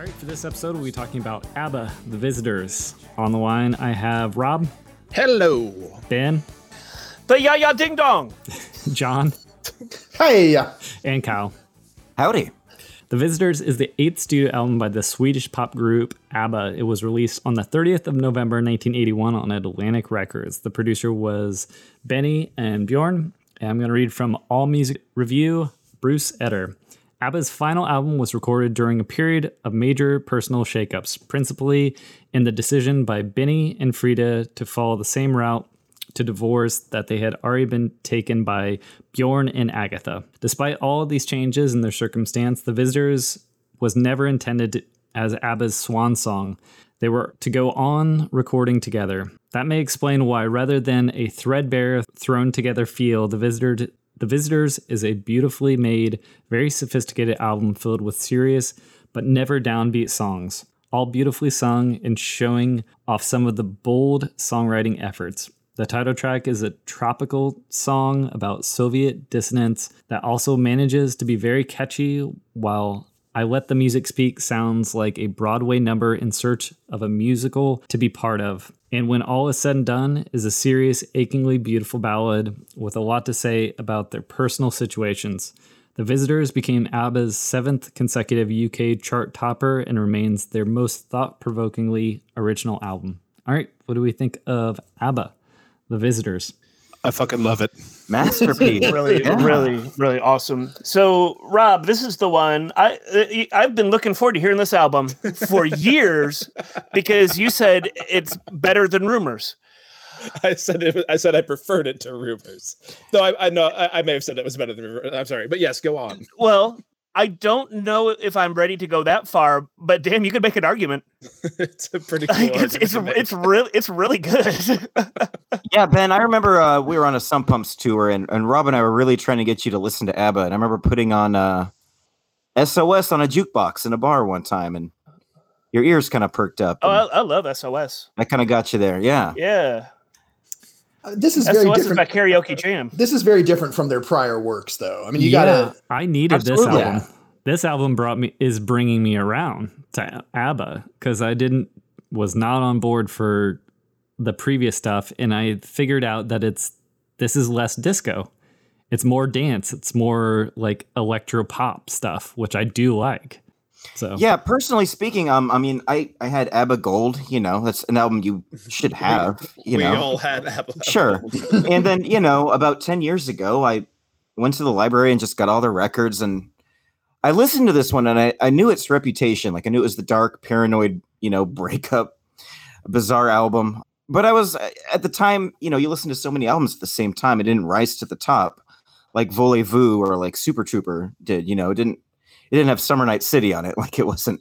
All right, for this episode, we'll be talking about ABBA, The Visitors. On the line, I have Rob, Hello. Ben, The Ya Ya Ding Dong. John, Hey. and Kyle. Howdy. The Visitors is the eighth studio album by the Swedish pop group ABBA. It was released on the 30th of November 1981 on Atlantic Records. The producer was Benny and Bjorn. And I'm going to read from All Music Review, Bruce Eder. ABBA's final album was recorded during a period of major personal shakeups, principally in the decision by Benny and Frida to follow the same route to divorce that they had already been taken by Bjorn and Agnetha. Despite all these changes in their circumstance, The Visitors was never intended as ABBA's swan song. They were to go on recording together. That may explain why, rather than a threadbare, thrown together feel, The Visitor the Visitors is a beautifully made, very sophisticated album filled with serious but never downbeat songs, all beautifully sung and showing off some of the bold songwriting efforts. The title track is a tropical song about Soviet dissonance that also manages to be very catchy, while I Let the Music Speak sounds like a Broadway number in search of a musical to be part of. And when all is said and done, is a serious, achingly beautiful ballad with a lot to say about their personal situations. The Visitors became ABBA's seventh consecutive UK chart topper and remains their most thought provokingly original album. All right, what do we think of ABBA, The Visitors? I fucking love it. Masterpiece. Really, Yeah. really, really awesome. So, Rob, this is the one I uh, I've been looking forward to hearing this album for years because you said it's better than Rumors. I said it, I said I preferred it to rumors. Though I, I know I, I may have said it was better than rumors. I'm sorry, but yes, go on. Well, I don't know if I'm ready to go that far, but damn, you could make an argument. it's a pretty cool. Like, it's it's it's really it's really good. Yeah, Ben, I remember uh, we were on a Sump Pumps tour, and, and Rob and I were really trying to get you to listen to ABBA. And I remember putting on uh, SOS on a jukebox in a bar one time, and your ears kind of perked up. oh, I, I love SOS. that kind of got you there. Yeah. Yeah, Uh, this is very SOS is different. my karaoke jam. This is very different from their prior works, though. I mean, you gotta. I needed this Absolutely. album. This album brought me is bringing me around to ABBA because I didn't was not on board for the previous stuff, and I figured out that it's this is less disco. It's more dance. It's more like electro pop stuff, which I do like. So Yeah, personally speaking, um, I mean, I I had ABBA Gold. You know, that's an album you should have. You we know, all had Apple. sure. and then you know, about ten years ago, I went to the library and just got all the records, and I listened to this one, and I I knew its reputation. Like I knew it was the dark, paranoid, you know, breakup, bizarre album. But I was at the time, you know, you listen to so many albums at the same time, it didn't rise to the top like Voulez-Vous or like Super Trooper did. You know, it didn't it didn't have Summer Night City on it. Like it wasn't.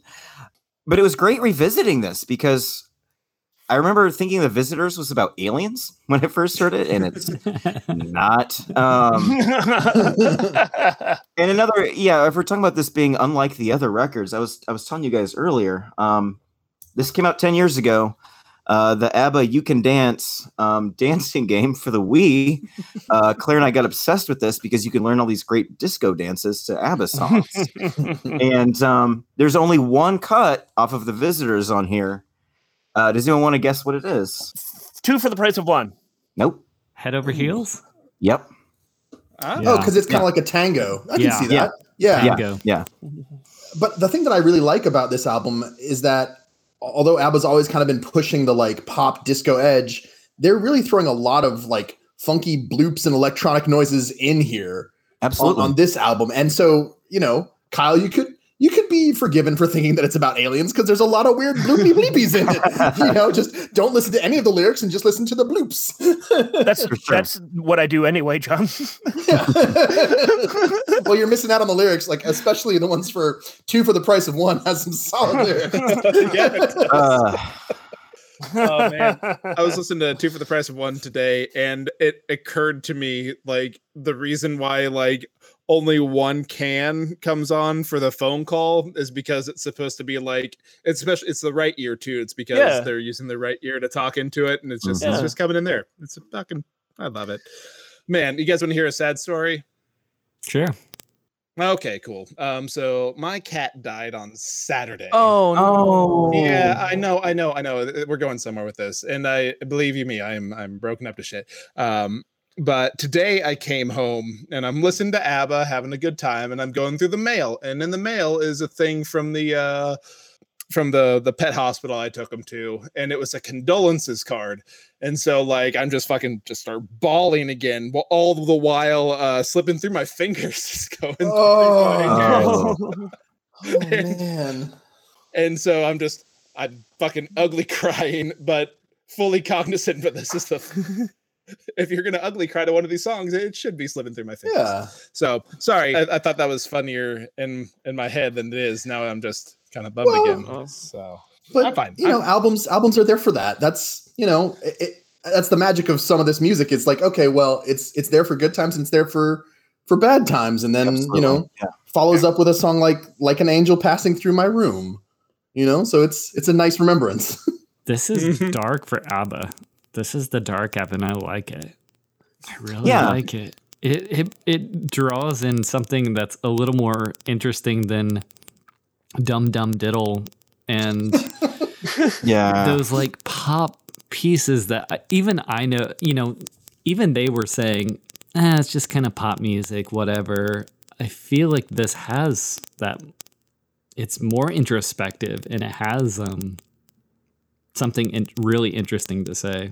But it was great revisiting this because I remember thinking The Visitors was about aliens when I first heard it, and it's not. Um, and another, yeah, if we're talking about this being unlike the other records, I was I was telling you guys earlier. Um, this came out ten years ago. Uh, the ABBA "You Can Dance" um, dancing game for the Wii. Uh, Claire and I got obsessed with this because you can learn all these great disco dances to ABBA songs. and um, there's only one cut off of the Visitors on here. Uh, does anyone want to guess what it is? Two for the price of one. Nope. head over heels. Yep. Oh, because it's kind of like a tango. I can see that. Yeah. Yeah. Tango. Yeah. but the thing that I really like about this album is that although ABBA's always kind of been pushing the like pop disco edge, they're really throwing a lot of like funky bloops and electronic noises in here on, Absolutely. on this album. And so, you know, Kyle, you could you could be forgiven for thinking that it's about aliens because there's a lot of weird bloopy bleepies in it. You know, just don't listen to any of the lyrics and just listen to the bloops. That's For sure. that's what I do anyway, John. well, you're missing out on the lyrics, like especially the ones for two for the price of one has some solid lyrics. yeah, it does. Uh, oh man i was listening to two for the price of one today and it occurred to me like the reason why like only one can comes on for the phone call is because it's supposed to be like it's special it's the right ear too it's because Yeah. they're using the right ear to talk into it and it's just Mhm. it's just coming in there it's a fucking i love it man you guys want to hear a sad story Sure. okay cool um so my cat died on saturday oh no yeah, I know, I know, I know. We're going somewhere with this, and I believe you me, I'm I'm broken up to shit. Um, but today I came home and I'm listening to ABBA, having a good time, and I'm going through the mail, and in the mail is a thing from the uh, from the the pet hospital I took him to, and it was a condolences card. And so like I'm just fucking just start bawling again, wh- all the while uh, slipping through my fingers, just going. through my Oh. fingers. Oh man. and so I'm just I'm fucking ugly crying, but fully cognizant. But this is the if you're gonna ugly cry to one of these songs, it should be slipping through my fingers. Yeah. So sorry, I, I thought that was funnier in in my head than it is. Now I'm just kind of bummed Well- again. So But I'm fine. you know, I'm- albums albums are there for that. That's you know, it, it, that's the magic of some of this music. It's like okay, well, it's it's there for good times and it's there for for bad times, and then Absolutely. you know yeah. follows up with a song like like an angel passing through my room. You know, so it's it's a nice remembrance. This is Mhm. dark for ABBA. This is the dark ABBA, and I like it. I really Yeah. like it. It it it draws in something that's a little more interesting than Dum Dum Diddle and Yeah. those like pop pieces that even I know, you know, even they were saying, eh, it's just kind of pop music, whatever. I feel like this has that. It's more introspective and it has um, something in, really interesting to say.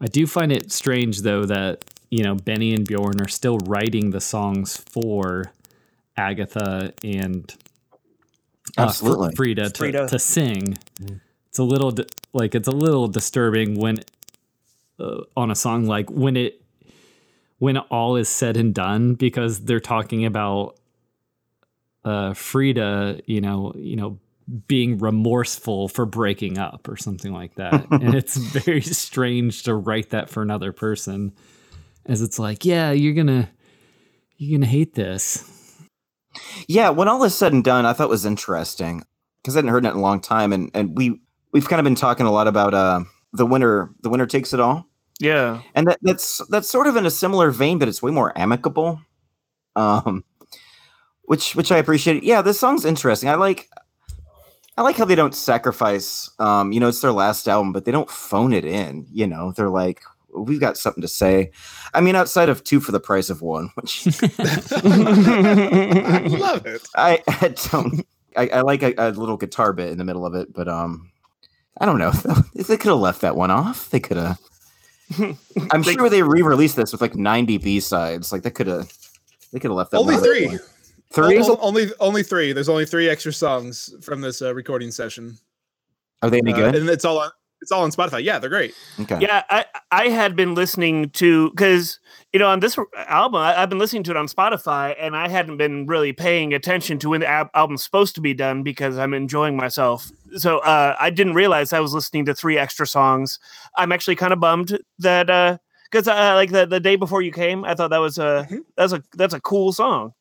I do find it strange though that you know Benny and Bjorn are still writing the songs for Agnetha and uh, Absolutely. Frida, to, Frida. to sing. It's a little di- like it's a little disturbing when uh, on a song like when it when all is said and done because they're talking about uh Frida, you know, you know, being remorseful for breaking up or something like that. and it's very strange to write that for another person as it's like, yeah, you're going to you're going to hate this. Yeah, when all is said and done, I thought was interesting because I hadn't heard it in a long time, and and we we've kind of been talking a lot about uh the winner the winner takes it all, yeah. and that that's that's sort of in a similar vein, but it's way more amicable, um, which which I appreciate. Yeah, this song's interesting. I like I like how they don't sacrifice. Um, you know, it's their last album, but they don't phone it in. You know, they're like. We've got something to say. I mean, outside of two for the price of one, which I love it. I, I don't. I, I like a, a little guitar bit in the middle of it, but um, I don't know. If they could have left that one off, they could have. I'm They- sure they re-released this with like 90 B sides. Like they could have. They could have left that. Only one three. Three? O- o- only only three. There's only three extra songs from this uh, recording session, Are they any Uh, good? and it's all on it's all on Spotify. Yeah, they're great. okay. Yeah, I I had been listening to because you know on this album I, I've been listening to it on Spotify and I hadn't been really paying attention to when the al- album's supposed to be done because I'm enjoying myself. So uh, I didn't realize I was listening to three extra songs. I'm actually kind of bummed that because uh, like the, the day before you came, I thought that was a Mhm. that's a that's a cool song.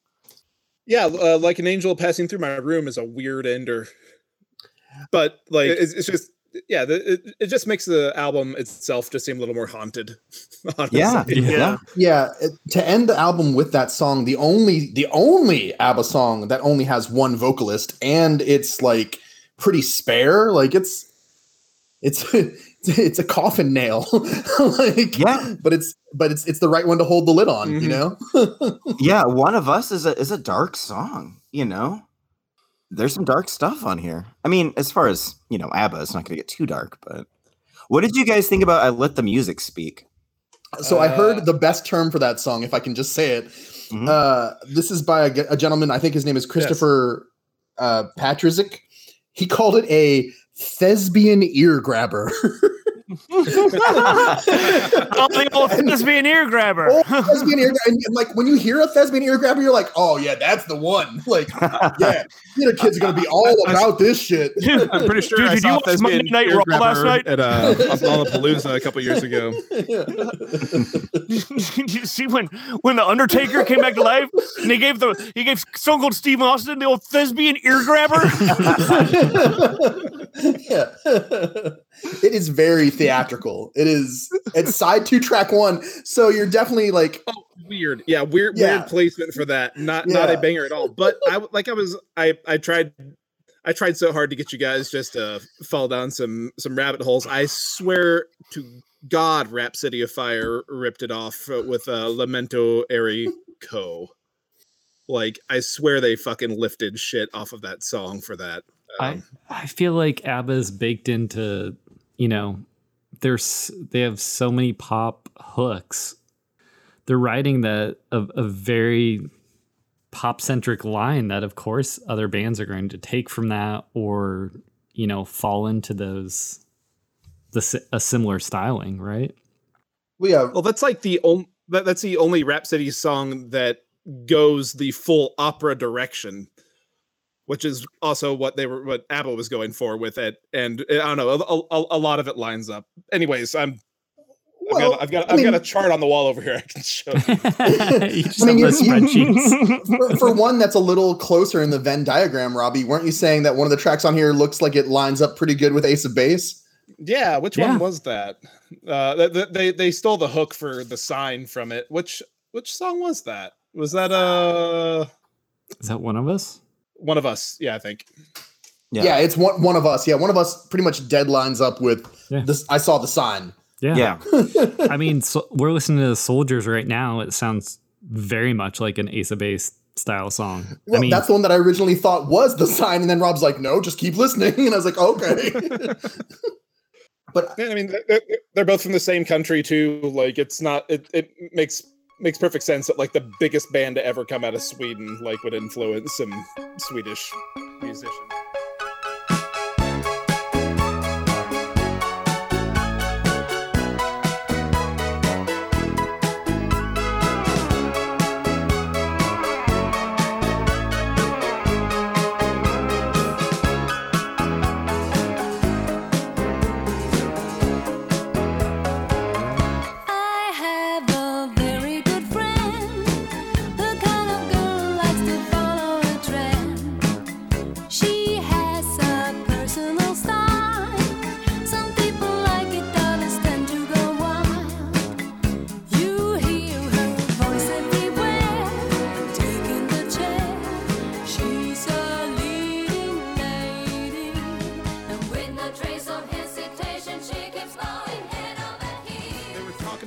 Yeah, uh, like an angel passing through my room is a weird ender, but like it's, it's just yeah, the, it, it just makes the album itself just seem a little more haunted. honestly. Yeah. Yeah. Yeah. yeah, it- to end the album with that song, the only the only ABBA song that only has one vocalist, and it's like pretty spare. Like it's it's it's a coffin nail. like Yeah. but it's but it's it's the right one to hold the lid on. You Mhm. know. Yeah. One of us is a is a dark song. You know. there's some dark stuff on here. I mean, as far as you know, ABBA, it's not going to get too dark. But what did you guys think about "I Let the Music Speak"? So I Uh, heard the best term for that song, if I can just say it. Mhm. Uh, this is by a, a gentleman. I think his name is Christopher uh, Patrizik. He called it a thespian ear grabber. oh, the old thespian ear grabber. oh, thespian ear, and, and, like when you hear a thespian ear grabber, you're like, oh yeah, that's the one. Like, yeah, the kids are gonna be all about this shit. I'm pretty sure Dude, I did saw you watch Thespian Monday Night Ear Raw last night? at uh, Lollapalooza a couple years ago. Did you see when when the Undertaker came back to life and he gave the he gave Stone Cold Steve Austin the old thespian ear grabber? Yeah. it is very theatrical. It is it's side two track one. So you're definitely like Oh, weird. Yeah, weird, Yeah. weird placement for that. Not not a banger at all. But I like I was I I tried I tried so hard to get you guys just to fall down some some rabbit holes. I swear to God, Rhapsody of Fire ripped it off with uh, Lamento Eroico. Like I swear they fucking lifted shit off of that song for that. I Um, I feel like ABBA's baked into, you know, there's they have so many pop hooks. They're writing that a, a very pop centric line that of course other bands are going to take from that or you know fall into those the a similar styling, right? we have Well, that's like the only that, that's the only Rhapsody song that goes the full opera direction, which is also what they were what ABBA was going for with it. And I don't know, a, a, a lot of it lines up. Anyways, I'm. I've Well, got, I've got, I I've got a chart on the wall over here. I can show. You. you I mean, have the you're- for, for one that's a little closer in the Venn diagram, Robbie, weren't you saying that one of the tracks on here looks like it lines up pretty good with Ace of Base? Yeah, which Yeah. one was that? Uh, th- th- they they stole the hook for the sign from it. Which which song was that? Was that uh Is that one of us? One of us? Yeah, I think. Yeah. it's one one of us. Yeah, one of us pretty much deadlines up with Yeah. this. I saw the sign. Yeah. Yeah, I mean, so we're listening to the Soldiers right now. It sounds very much like an Ace of Base style song. Well, I mean, that's the one that I originally thought was the sign, and then Rob's like, "No, just keep listening," and I was like, "Okay." but Yeah, I mean, they're- they're, they're both from the same country too. Like, it's not. It, it makes makes perfect sense that like the biggest band to ever come out of Sweden like would influence some Swedish musician. I have a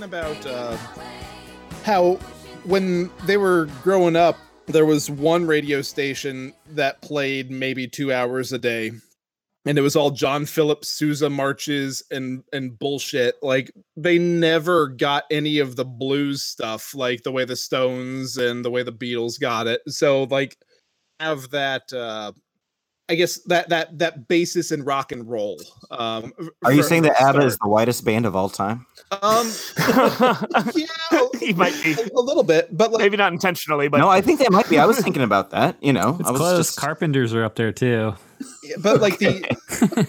about uh, how when they were growing up, there was one radio station that played maybe two hours a day. And it was all John Philip Sousa marches and and bullshit. Like they never got any of the blues stuff, like the way the Stones and the way the Beatles got it. So like have that uh I guess that that that basis in rock and roll. Um are you saying that ABBA is the whitest band of all time? Um, yeah, he might be. a, a little bit, but like, Maybe not intentionally, but no, I think that might be. I was thinking about that. You know, it's I was close. just Carpenters are up there too. But like the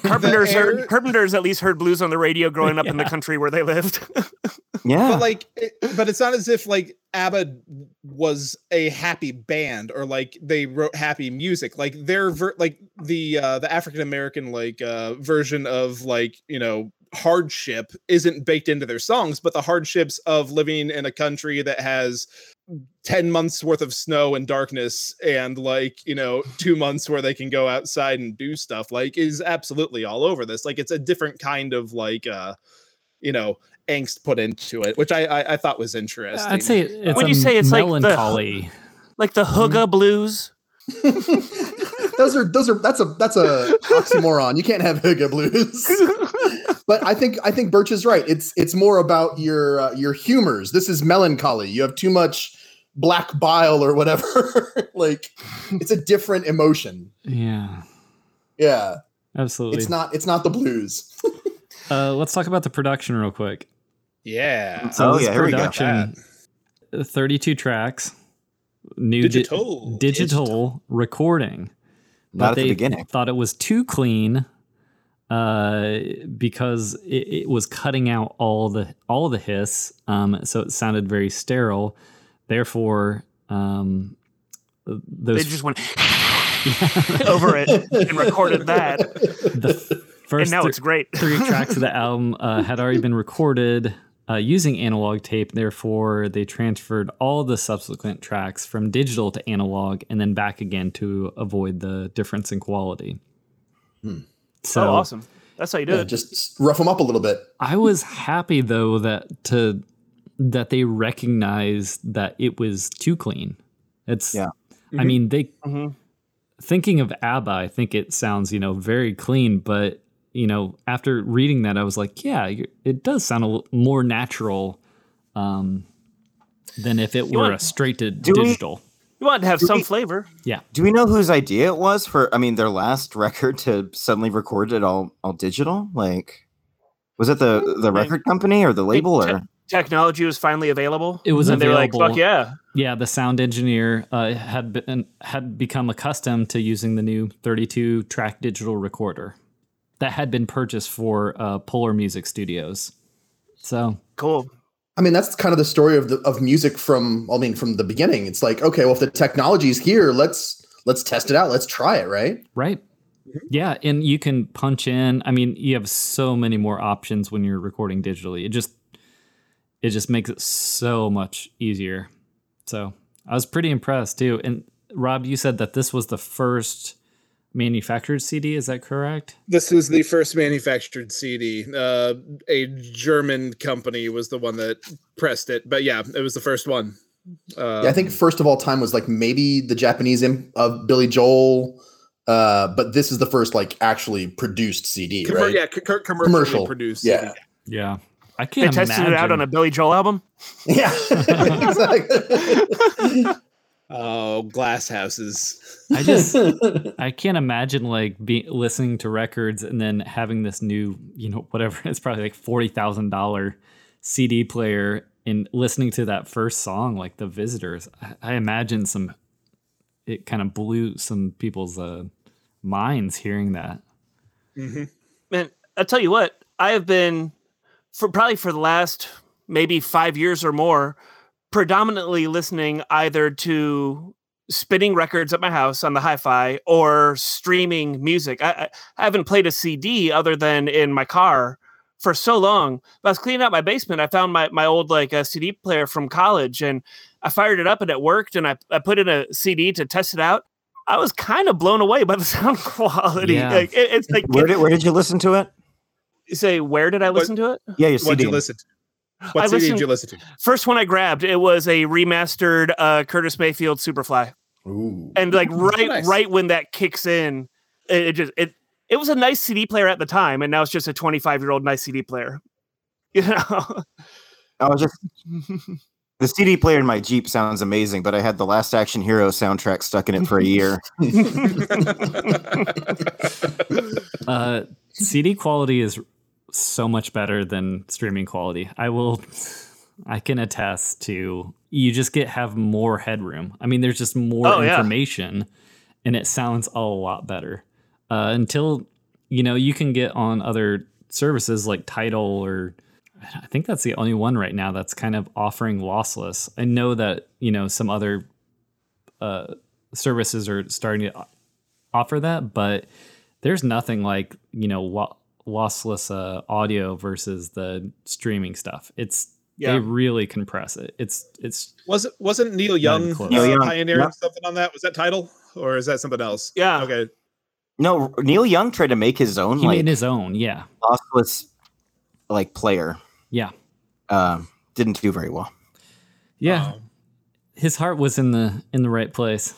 Carpenters the heard Carpenters at least heard blues on the radio growing up in the country where they lived. yeah. but like it, but it's not as if like ABBA was a happy band or like they wrote happy music. Like their ver- like the uh the African American like uh version of like, you know, hardship isn't baked into their songs, but the hardships of living in a country that has 10 months worth of snow and darkness and like you know two months where they can go outside and do stuff like is absolutely all over this like it's a different kind of like uh you know angst put into it which i i, I thought was interesting I'd say it's When you say it's like the- melancholy. like the Hygge blues. those are those are that's a that's a oxymoron. You can't have hygge blues. but I think I think Birch is right. It's it's more about your uh, your humors. This is melancholy. You have too much black bile or whatever. like it's a different emotion. Yeah, Yeah, absolutely. it's not it's not the blues. Uh, let's talk about the production real quick. Yeah. So Oh, this yeah, here we go. production, 32 tracks, new di- Digital. digital recording. Not at the they beginning. Thought it was too clean uh, because it, it was cutting out all the all the hiss, um, so it sounded very sterile. Therefore, um, those They just went over it and recorded that, the first and now thr- it's great. three tracks of the album uh, had already been recorded uh, using analog tape. Therefore, they transferred all the subsequent tracks from digital to analog and then back again to avoid the difference in quality. So oh, awesome! That's how you do Yeah, it. just rough them up a little bit. I was happy though that to that they recognized that it was too clean. It's Yeah. I mean they Mhm. thinking of ABBA, I think it sounds you know very clean, but you know after reading that, I was like, yeah, you- it does sound a little more natural um, than if it were a straight to Do digital. You want to have some we- flavor. Yeah. Do we know whose idea it was for? I mean, their last record to suddenly record it all all digital. Like, was it the the record company or the label te- or? Technology was finally available. It was and they were like, "Fuck yeah!" Yeah, the sound engineer uh, had been had become accustomed to using the new 32 track digital recorder that had been purchased for uh, Polar Music Studios. So Cool. I mean, that's kind of the story of the of music from I mean from the beginning. It's like, okay, well if the technology's here, let's let's test it out. Let's try it, right? right, mm-hmm. yeah, and you can punch in. I mean, you have so many more options when you're recording digitally. It just it just makes it so much easier. So I was pretty impressed too. And Rob, you said that this was the first manufactured CD. Is that correct? This was the first manufactured CD. Uh, a German company was the one that pressed it, but yeah, it was the first one. Uh, yeah, I think first of all time was like maybe the Japanese imp of Billy Joel, uh, but this is the first like actually produced CD, commer- right? yeah, c- c- commercially Commercial, produced. yeah. CD. Yeah, I can't They tested imagine. it out on a Billy Joel album. Yeah, exactly. Oh, glass houses. I just I can't imagine like be listening to records and then having this new, you know, whatever it's probably like forty thousand dollar CD player and listening to that first song, like the visitors. I, I imagine some it kind of blew some people's uh, minds hearing that. Mm-hmm. Man, I'll tell you what, I have been for probably for the last maybe five years or more, predominantly listening either to spinning records at my house on the hi-fi or streaming music. I, I, I haven't played a CD other than in my car for so long. But I was cleaning out my basement. I found my, my old like uh, a CD player from college and I fired it up and it worked and I, I put in a CD to test it out. I was kind of blown away by the sound quality. Yeah. Like, it- it's like Where did where did you listen to it? You say where did I listen to it? Yeah, your What CD. did you listen to? What I CD did you listen to? First one I grabbed, it was a remastered uh, Curtis Mayfield Superfly, Ooh. and like right Nice. right when that kicks in, it, it just it it was a nice CD player at the time, and now it's just a 25 year old nice CD player. You know, I was just the CD player in my Jeep sounds amazing, but I had the Last Action Hero soundtrack stuck in it for a year. Uh, CD quality is so much better than streaming quality. I will, I can attest to. You just get have more headroom. I mean, there's just more Oh, yeah. information, and it sounds a lot better. Uh, until you know, you can get on other services like Tidal or. I think that's the only one right now that's kind of offering lossless. I know that you know some other uh, services are starting to offer that, but there's nothing like you know lo- lossless uh, audio versus the streaming stuff. It's Yeah. they really compress it. It's it's Was it wasn't Neil Young uh, Neil Young, pioneering yeah. something on that? Was that Tidal or is that something else? Yeah. Okay. No, Neil Young tried to make his own he like made his own. Yeah, lossless like player. yeah, Um, didn't do very well. yeah. Um, His heart was in the in the right place.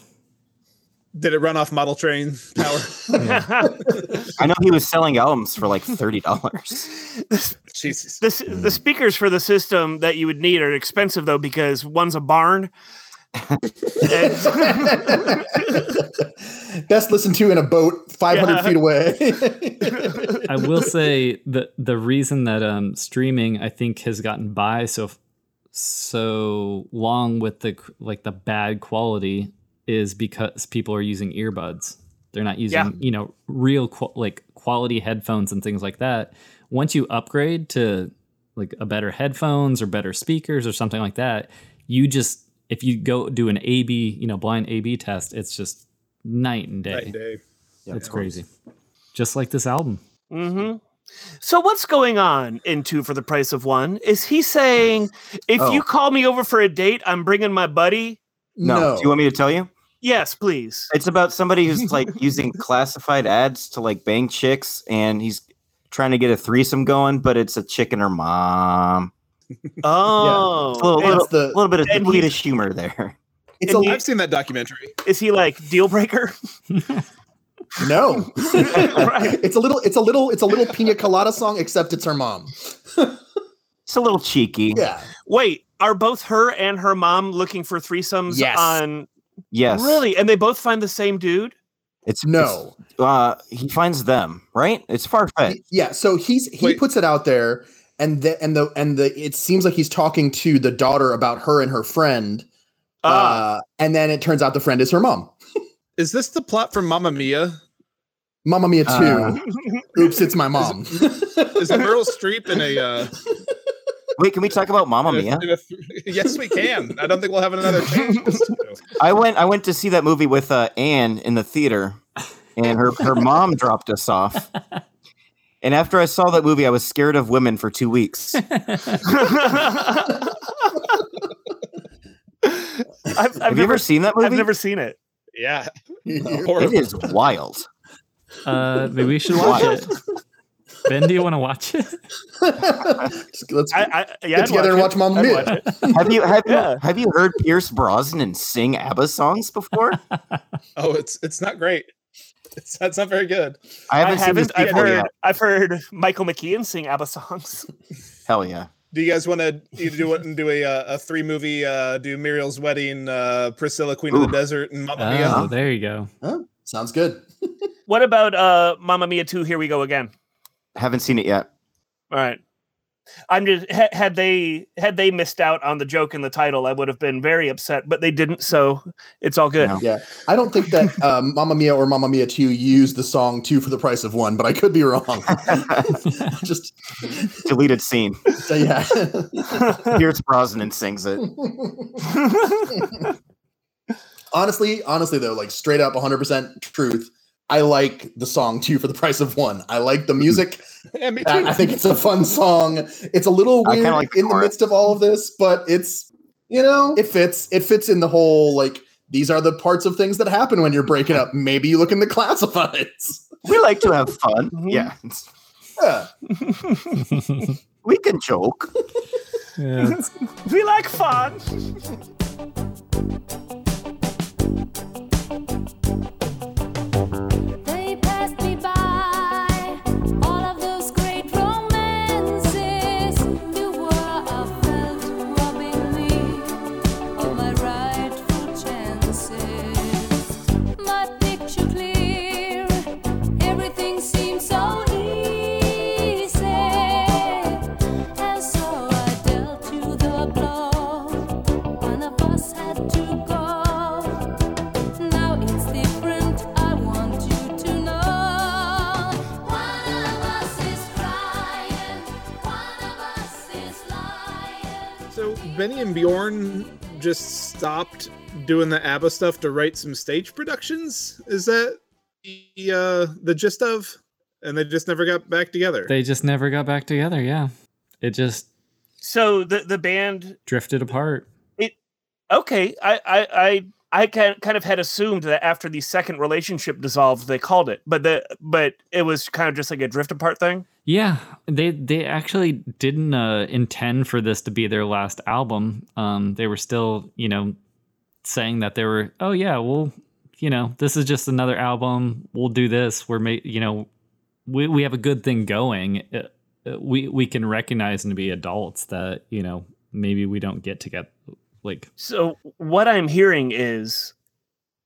Did it run off model train power? I know he was selling albums for like thirty dollars. Jesus. the, s- the speakers for the system that you would need are expensive though because one's a barn. Best listened to in a boat 500 Yeah. feet away. I will say the the reason that um streaming I think has gotten by so so long with the like the bad quality is because people are using earbuds. They're not using Yeah. you know real qu- like quality headphones and things like that. Once you upgrade to like a better headphones or better speakers or something like that, you just if you go do an A/B you know blind A/B test, it's just night and day. Night and day. it's crazy. Just like this album. hmm So what's going on in Two for the Price of One? Is he saying if Oh. you call me over for a date, I'm bringing my buddy? No. Do you want me to tell you? Yes, please. It's about somebody who's like using classified ads to like bang chicks, and he's trying to get a threesome going, but it's a chick and her mom. Oh, It's a little, little, the- little bit of and depleted humor there. it's a, you- I've seen that documentary. is he like deal breaker? no. Right. It's a little it's a little it's a little pina colada song except it's her mom. It's a little cheeky. Yeah. Wait, are both her and her mom looking for threesomes Yes. on Yes. really? And they both find the same dude? It's No. it's, uh, he finds them right. It's far fetched. Yeah, so he's he Wait. puts it out there and the and the and the it seems like he's talking to the daughter about her and her friend. Ah. Uh and then it turns out the friend is her mom. Is this the plot from Mamma Mia? Mamma Mia 2. Uh, Oops, it's my mom. Is Meryl Streep in a? Uh, Wait, can we talk about Mamma in a- Mia? in a th- yes, we can. I don't think we'll have another chance. I went. I went to see that movie with uh, Anne in the theater, and her her mom dropped us off. And after I saw that movie, I was scared of women for two weeks. I've, I've Have you never ever seen that movie? I've never seen it. Yeah, It horrible. wild. Uh, maybe we should watch it. Ben, do you want to watch it? Let's I, I yeah, get I'd together and watch it. Mamma Mia. watch it. Have you have Yeah. you have you heard Pierce Brosnan sing ABBA songs before? Oh, it's it's not great. It's that's not very good. I I haven't, seen this haven't. I've before heard. yet. I've heard Michael McKean sing ABBA songs. Hell yeah! Do you guys want to do it and do a uh, a three movie? Uh, do Muriel's wedding, uh, Priscilla, Queen of the Desert, and Mamma Oh, Mia? there you go. Sounds good. What about uh, Mamma Mia 2? Here we go again. Haven't seen it yet. All right. I'm just had they had they missed out on the joke in the title, I would have been very upset, but they didn't, so it's all good. No. Yeah. I don't think that um, Mamma Mia or Mamma Mia 2 used the song two for the price of one, but I could be wrong. Just Deleted scene. so yeah. Pierce Brosnan sings it. honestly, honestly though, like straight up 100% truth, I like the song two for the price of one. I like the music. Yeah, me I, too. I think it's a fun song. It's a little weird like the in the midst of all of this, but it's you know, it fits. It fits in the whole like these are the parts of things that happen when you're breaking up. Maybe you look in the classifieds. We like to have fun. Mhm. Yeah, Yeah. we can joke. Yeah, we like fun. So Benny and Bjorn just stopped doing the ABBA stuff to write some stage productions. Is that the uh, the gist of? And they just never got back together. they just never got back together. Yeah, it just So the the band drifted apart. It okay, I I I I kind of had assumed that after the second relationship dissolved, they called it, but the but it was kind of just like a drift apart thing. Yeah, they they actually didn't uh, intend for this to be their last album. Um, they were still, you know, saying that they were, oh yeah, we'll you know, this is just another album. We'll do this. We're, ma- you know, we, we have a good thing going. Uh, uh, we, we can recognize and be adults that, you know, maybe we don't get to get like, So what I'm hearing is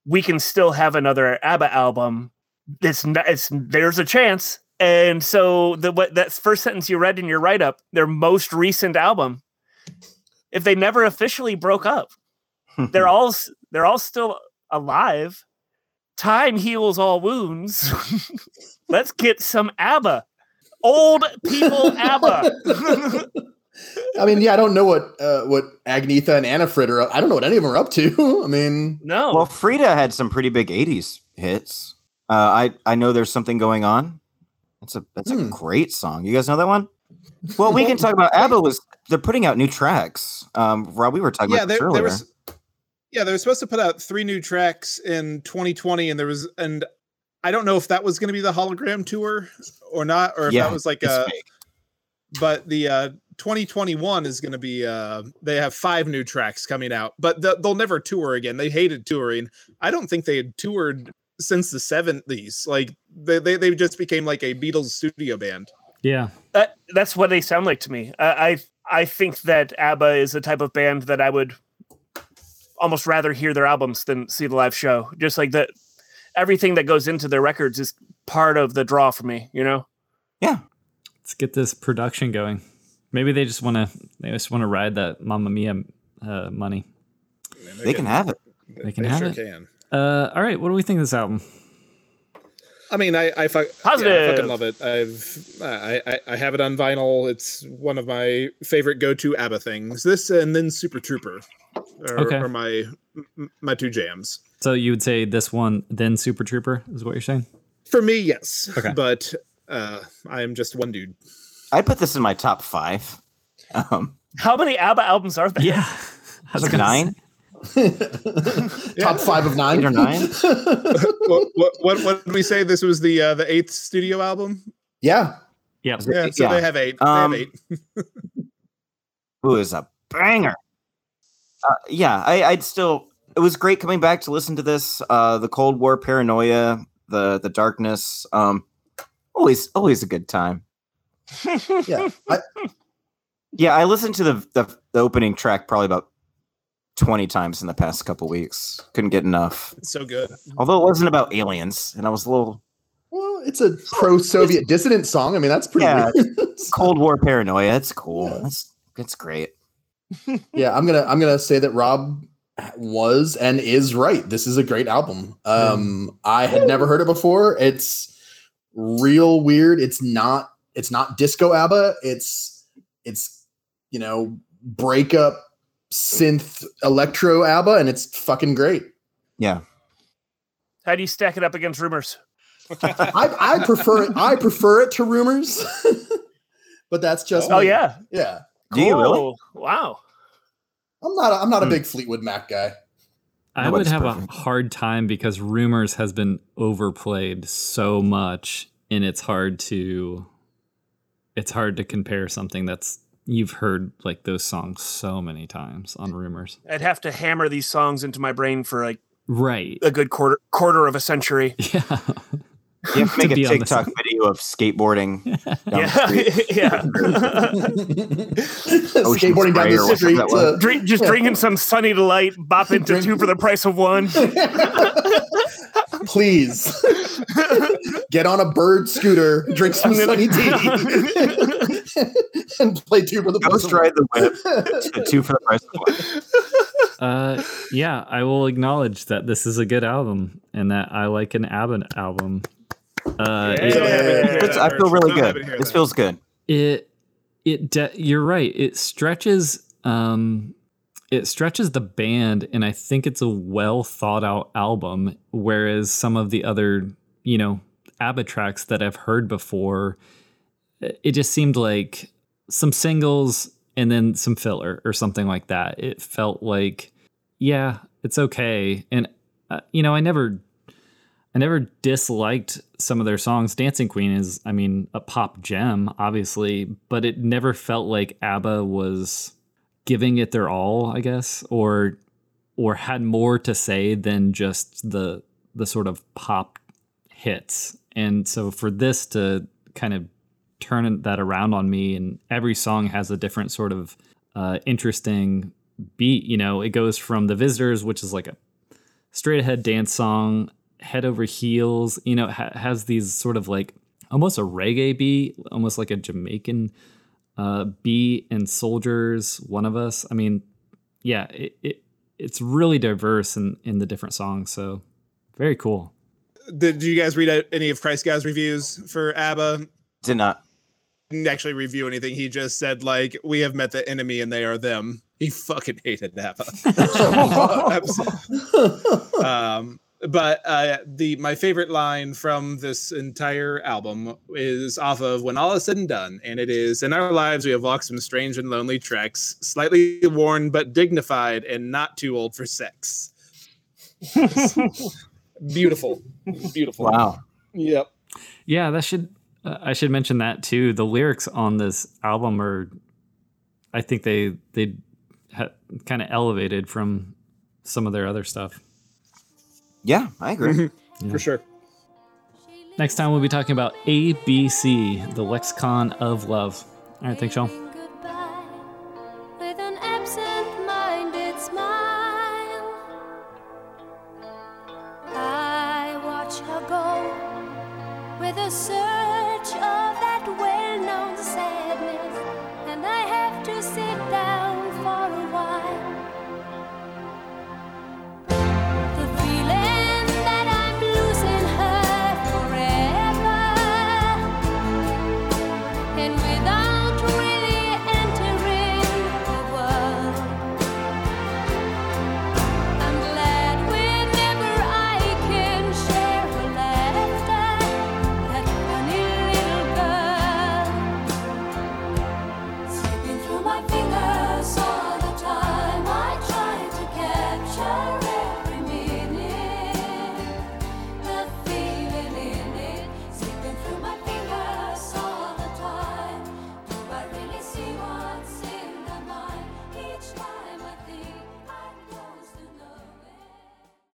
we can still have another ABBA album. It's, not, it's there's a chance. And so the what that first sentence you read in your write up, their most recent album, if they never officially broke up, they're all they're all still alive. Time heals all wounds. Let's get some ABBA. Old people ABBA. I mean, yeah, I don't know what uh, what Agnetha and Anni-Frid are. up- I don't know what any of them are up to. I mean, no. Well, Frida had some pretty big '80s hits. Uh, I I know there's something going on. That's a that's a Hmm. great song. You guys know that one? Well, we can talk about ABBA. Was they're putting out new tracks? Um, Rob, we were talking yeah, about there, this there earlier. was. Yeah, they were supposed to put out three new tracks in 2020, and there was, and I don't know if that was going to be the hologram tour or not, or if Yeah, that was like a. fake. But the uh 2021 is going to be. uh They have five new tracks coming out, but th- they'll never tour again. They hated touring. I don't think they had toured since the 70s. Like they they, they just became like a Beatles studio band. yeah, That that's what they sound like to me. I, I I think that ABBA is the type of band that I would almost rather hear their albums than see the live show. Just like that, everything that goes into their records is part of the draw for me. You know. Yeah. Let's get this production going. Maybe they just want to, they just want to ride that Mamma Mia uh, money. And They can have it. They can have sure it. can. Uh, all right, what do we think of this album? I mean, I I, fu- yeah, I fucking love it. I've I, I I have it on vinyl. It's one of my favorite go-to ABBA things. This and then Super Trooper are, Okay. are my my two jams. So you would say this one, then Super Trooper, is what you're saying? For me, yes. Okay. But uh, I am just one dude. I put this in my top five. Um, How many ABBA albums are there? Yeah, I like gonna nine, top five of nine eight or nine. what, what what what did we say? This was the uh, the eighth studio album. yeah, Yeah, Yeah, so yeah. they have eight. Um, they have eight. Who is a banger? Uh, yeah, I, I'd still. It was great coming back to listen to this. Uh, the Cold War paranoia, the the darkness. Um, always always a good time. Yeah. I, Yeah, I listened to the, the the opening track probably about twenty times in the past couple weeks. Couldn't get enough. It's so good. Although it wasn't about aliens, and I was a little well, it's a pro-Soviet dissident song. I mean, that's pretty. Yeah. Cold War paranoia. It's cool. Yeah. That's that's great. yeah, I'm gonna I'm gonna say that Rob was and is right. This is a great album. Um, I had never heard it before. It's real weird. It's not it's not disco ABBA. It's it's you know breakup synth electro ABBA, and it's fucking great. Yeah. How do you stack it up against rumors? I, I prefer it. I prefer it to rumors, but that's just Oh me. yeah. yeah. Do you really? Cool. Wow. I'm not. A, I'm not a Hmm. big Fleetwood Mac guy. I would have perfect. a hard time because Rumors has been overplayed so much, and it's hard to, it's hard to compare something that's you've heard like those songs so many times on Rumors. I'd have to hammer these songs into my brain for like Right. a good quarter quarter of a century. Yeah. You have to To make a be on the TikTok video of skateboarding. Yeah, yeah. Skateboarding down Spray or the street. that was. uh, Drink, just drinking some sunny delight, bop into two for the price of one. Please get on a bird scooter, drink some sunny tea, and play two for the price Ghost of ride the one. whip. two for the price of one. Uh, yeah, I will acknowledge that this is a good album and that I like an ABBA album. Uh, Yeah. it- Don't it here, It's- that I feel really good. it This feels good. it it de- you're right it stretches um it stretches the band and i think it's a well thought out album whereas some of the other you know abba tracks that i've heard before it it just seemed like some singles and then some filler or something like that it felt like yeah it's okay and uh, you know i never I never disliked some of their songs. Dancing Queen is, I mean, a pop gem, obviously, but it never felt like ABBA was giving it their all, I guess, or or had more to say than just the the sort of pop hits. And so for this to kind of turn that around on me, and every song has a different sort of uh, interesting beat. You know, it goes from The Visitors, which is like a straight ahead dance song, head over heels. You know, ha- has these sort of like almost a reggae beat, almost like a Jamaican uh, beat, and Soldiers, One of Us. I mean, yeah, it, it it's really diverse in in the different songs. So very cool. Did, did you guys read out any of Christgau's reviews for ABBA? Did not. Didn't actually review anything. He just said like, "We have met the enemy, and they are them." He fucking hated ABBA. um, but uh, the my favorite line from this entire album is off of "When All Is Said and Done," and it is, "In our lives, we have walked some strange and lonely treks, slightly worn but dignified, and not too old for sex." beautiful, beautiful. Wow. Yep. Yeah, that should uh, I should mention that too. The lyrics on this album are, I think they they ha- kind of elevated from some of their other stuff. Yeah, I agree. Mm-hmm. For sure. Next time we'll be talking about ABC, the lexicon of love. All right, thanks, y'all. With an absent-minded smile. I watch her go with a certain